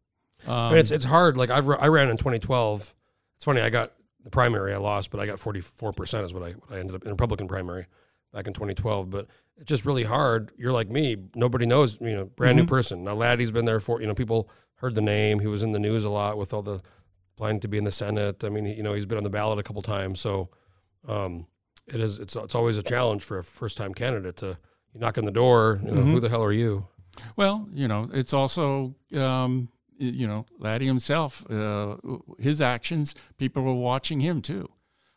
Speaker 3: Um,
Speaker 2: I mean, it's it's hard. Like I've, I ran in 2012. It's funny. I got the primary. I lost, but I got 44 percent is what I what I ended up in Republican primary back in 2012. But it's just really hard. You're like me. Nobody knows. You know, brand new person. Now Laddie's been there for. You know, people heard the name. He was in the news a lot with all the planning to be in the Senate. I mean, you know, he's been on the ballot a couple times. So um, it is. It's it's always a challenge for a first time candidate to you knock on the door. You know, Who the hell are you?
Speaker 3: Well, you know, it's also, um, you know, Laddie himself, uh, his actions, people are watching him too.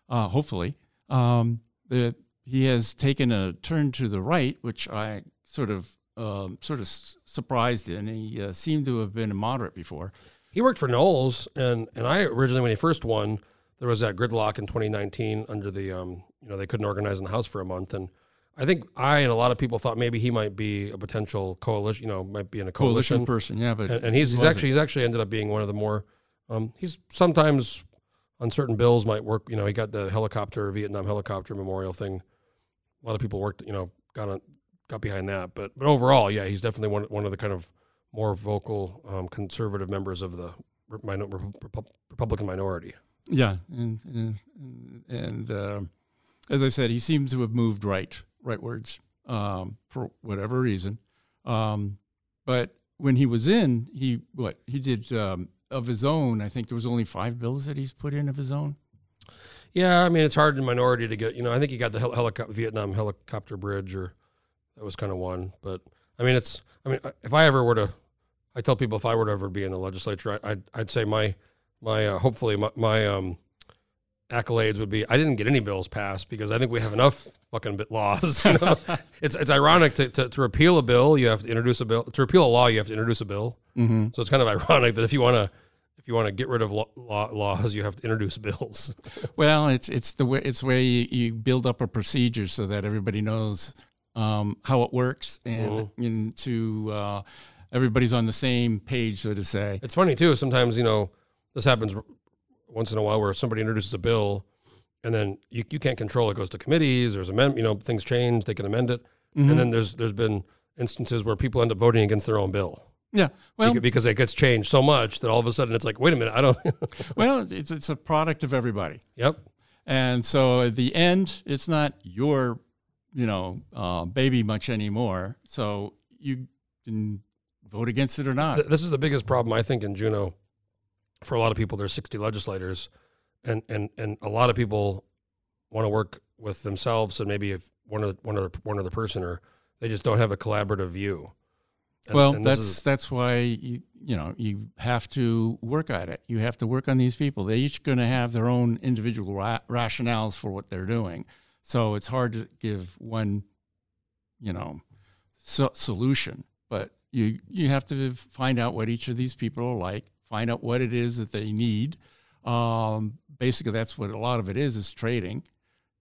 Speaker 3: Uh, hopefully, um, that he has taken a turn to the right, which I sort of, um, sort of s- surprised in. He uh, seemed to have been a moderate before.
Speaker 2: He worked for Knowles, and and I originally when he first won, there was that gridlock in 2019 under the um you know they couldn't organize in the House for a month, and I think I and a lot of people thought maybe he might be a potential coalition, you know, might be in a
Speaker 3: Coalition
Speaker 2: coalition,
Speaker 3: person, yeah, but
Speaker 2: and, and he's,
Speaker 3: he
Speaker 2: he's actually he's actually ended up being one of the more um he's sometimes on certain bills might work, you know, he got the helicopter Vietnam helicopter memorial thing. A lot of people worked, you know, got on got behind that, but but overall, yeah, he's definitely one one of the kind of more vocal um, conservative members of the minor, Repu- Republican minority.
Speaker 3: Yeah, and and, and uh, as I said, he seems to have moved right rightwards um, for whatever reason. Um, but when he was in, he what he did um, of his own. I think there was only five bills that he's put in of his own.
Speaker 2: Yeah, I mean it's hard in minority to get. You know, I think he got the hel- helico- Vietnam helicopter bridge, or that was kind of one. But I mean, it's. I mean, if I ever were to, I tell people if I were to ever be in the legislature, I, I'd I'd say my my uh, hopefully my, my um accolades would be I didn't get any bills passed because I think we have enough fucking bit laws. You know? it's it's ironic to, to to repeal a bill, you have to introduce a bill. To repeal a law, you have to introduce a bill.
Speaker 3: Mm-hmm.
Speaker 2: So it's kind of ironic that if you want to if you want to get rid of law, law, laws, you have to introduce bills.
Speaker 3: Well, it's it's the way it's where you, you build up a procedure so that everybody knows um, how it works and, and to uh, everybody's on the same page, so to say.
Speaker 2: It's funny too. Sometimes you know this happens once in a while where somebody introduces a bill, and then you, you can't control it. Goes to committees. There's amend. You know things change. They can amend it,
Speaker 3: Mm-hmm.
Speaker 2: and then there's there's been instances where people end up voting against their own bill
Speaker 3: Yeah. Well,
Speaker 2: because it gets changed so much that all of a sudden it's like, wait a minute, I don't.
Speaker 3: well, it's it's a product of everybody.
Speaker 2: yep.
Speaker 3: And so at the end, it's not your, you know, uh, baby much anymore. So you can vote against it or not.
Speaker 2: Th- This is the biggest problem I think in Juneau for a lot of people. There's 60 legislators, and and and a lot of people want to work with themselves and maybe if one other one other one other person or they just don't have a collaborative view. And-
Speaker 3: well,
Speaker 2: and
Speaker 3: that's
Speaker 2: is-
Speaker 3: that's why you you know you have to work at it. You have to work on these people. They're each going to have their own individual ra- rationales for what they're doing. So it's hard to give one, you know, so- solution. But you you have to find out what each of these people are like. Find out what it is that they need. Um, basically, that's what a lot of it is: is trading.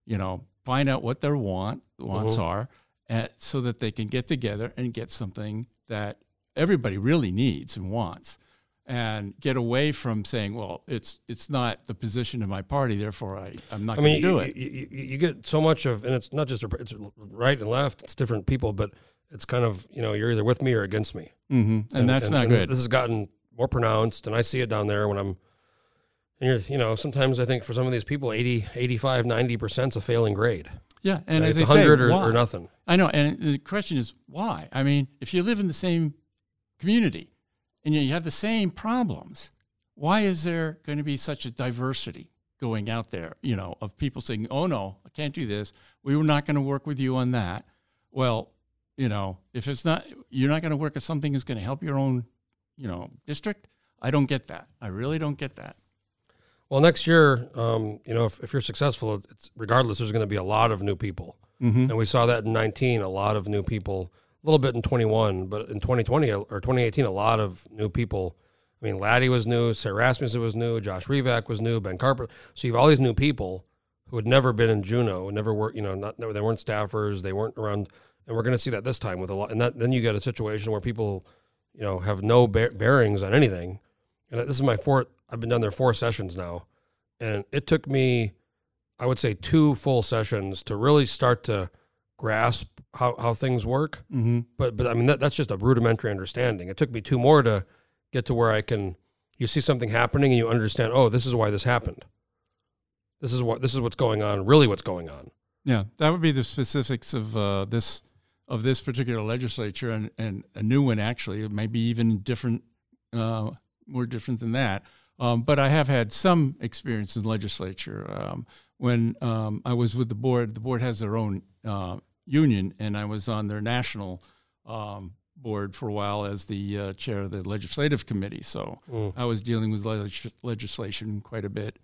Speaker 3: You know, find out what their want wants
Speaker 2: Mhm.
Speaker 3: are, and, so that they can get together and get something that everybody really needs and wants, and get away from saying, "Well, it's it's not the position of my party, therefore I I'm not
Speaker 2: I
Speaker 3: going to do
Speaker 2: you,
Speaker 3: it."
Speaker 2: You, you, you get so much of, and it's not just it's right and left; it's different people, but it's kind of you know you're either with me or against me,
Speaker 3: hmm And, that's not
Speaker 2: and
Speaker 3: good.
Speaker 2: This has gotten more pronounced, and I see it down there when I'm. And you're, you know, sometimes I think for some of these people, 80, 85, 90 percent is a failing grade.
Speaker 3: yeah, and
Speaker 2: Right?
Speaker 3: as
Speaker 2: it's
Speaker 3: I say,
Speaker 2: hundred or, or nothing.
Speaker 3: I know, and the question is why? I mean, if you live in the same community and you have the same problems, why is there going to be such a diversity going out there? You know, of people saying, "Oh no, I can't do this. We were not going to work with you on that." Well, you know, if it's not, you're not going to work at something that's going to help your own, you know, district. I don't get that. I really don't get that.
Speaker 2: Well, next year, um, you know, if, if you're successful, it's regardless. There's going to be a lot of new people.
Speaker 3: Mhm.
Speaker 2: and we saw that in 19. A lot of new people, a little bit in 21, but in 2020 or 2018, a lot of new people. I mean, Laddie was new, Sara Rasmussen was new, Josh Revak was new, Ben Carper. So you have all these new people who had never been in Juneau, never worked, you know, not they weren't staffers, they weren't around, and we're going to see that this time with a lot. And that then you get a situation where people, you know, have no bear, bearings on anything. And this is my fourth. I've been down there four sessions now, and it took me, I would say, two full sessions to really start to grasp how, how things work.
Speaker 3: Mm-hmm.
Speaker 2: But but I mean that, that's just a rudimentary understanding. It took me two more to get to where I can. You see something happening and you understand. Oh, this is why this happened. This is what this is what's going on. Really, what's going on.
Speaker 3: Yeah, that would be the specifics of uh, this of this particular legislature and, and a new one actually. It may be even different, uh, more different than that. Um, but I have had some experience in legislature. Um, when um, I was with the board, the board has their own uh, union, and I was on their national um, board for a while as the uh, chair of the legislative committee. So
Speaker 2: Mm.
Speaker 3: I was dealing with legis- legislation quite a bit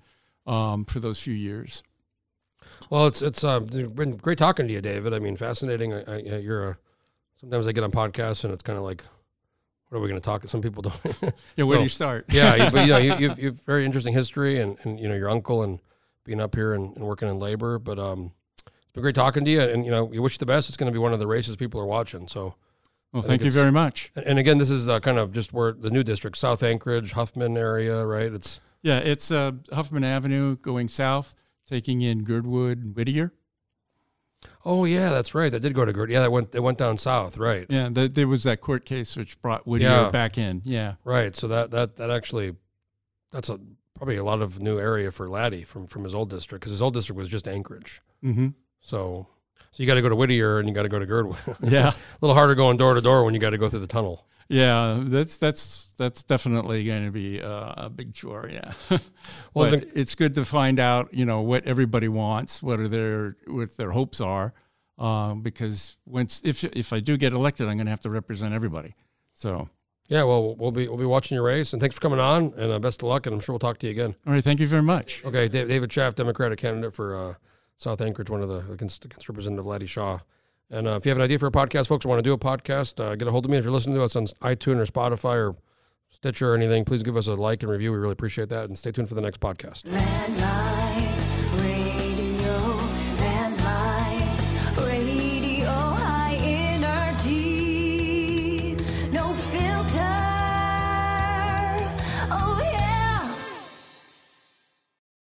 Speaker 3: um, for those few years.
Speaker 2: Well, it's it's uh, been great talking to you, David. I mean, fascinating. I, I, you're a. Sometimes I get on podcasts and it's kind of like, what are we going to talk? Some people don't.
Speaker 3: Yeah, where
Speaker 2: So-
Speaker 3: do you start?
Speaker 2: yeah, but you know, you, you've, you've very interesting history, and, and you know your uncle and being up here and, and working in labor. But um, it's been great talking to you, and you know, you wish you the best. It's going to be one of the races people are watching. So,
Speaker 3: Well,
Speaker 2: I
Speaker 3: thank you very much.
Speaker 2: and, and again, this is uh, kind of just where the new district, South Anchorage, Huffman area, right? It's
Speaker 3: Yeah, it's uh, Huffman Avenue going south, taking in Girdwood and Whittier.
Speaker 2: oh yeah, that's right. That did go to Gert. Yeah, that went they went down south, right?
Speaker 3: Yeah, th there was that court case which brought Whittier
Speaker 2: Yeah.
Speaker 3: back in. Yeah,
Speaker 2: Right. So that that that actually, that's a probably a lot of new area for Laddie from from his old district because his old district was just Anchorage.
Speaker 3: hmm
Speaker 2: So. So you got to go to Whittier and you got to go to Girdwood.
Speaker 3: yeah,
Speaker 2: a little harder going door to door when you got to go through the tunnel.
Speaker 3: Yeah. That's that's that's definitely going to be uh, a big chore. Yeah,
Speaker 2: Well,
Speaker 3: but
Speaker 2: the-
Speaker 3: it's good to find out, you know, what everybody wants, what are their what their hopes are, uh, because once if if I do get elected, I'm going to have to represent everybody. So,
Speaker 2: Yeah, well, we'll be we'll be watching your race, and thanks for coming on, and uh, best of luck, and I'm sure we'll talk to you again.
Speaker 3: all right, thank you very much.
Speaker 2: Okay, David Schaff, Democratic candidate for uh, South Anchorage, one of the against, against Representative Laddie Shaw. And uh, if you have an idea for a podcast, folks, want to do a podcast, uh, get a hold of me. If you're listening to us on iTunes or Spotify or Stitcher or anything, please give us a like and review. We really appreciate that, and stay tuned for the next podcast.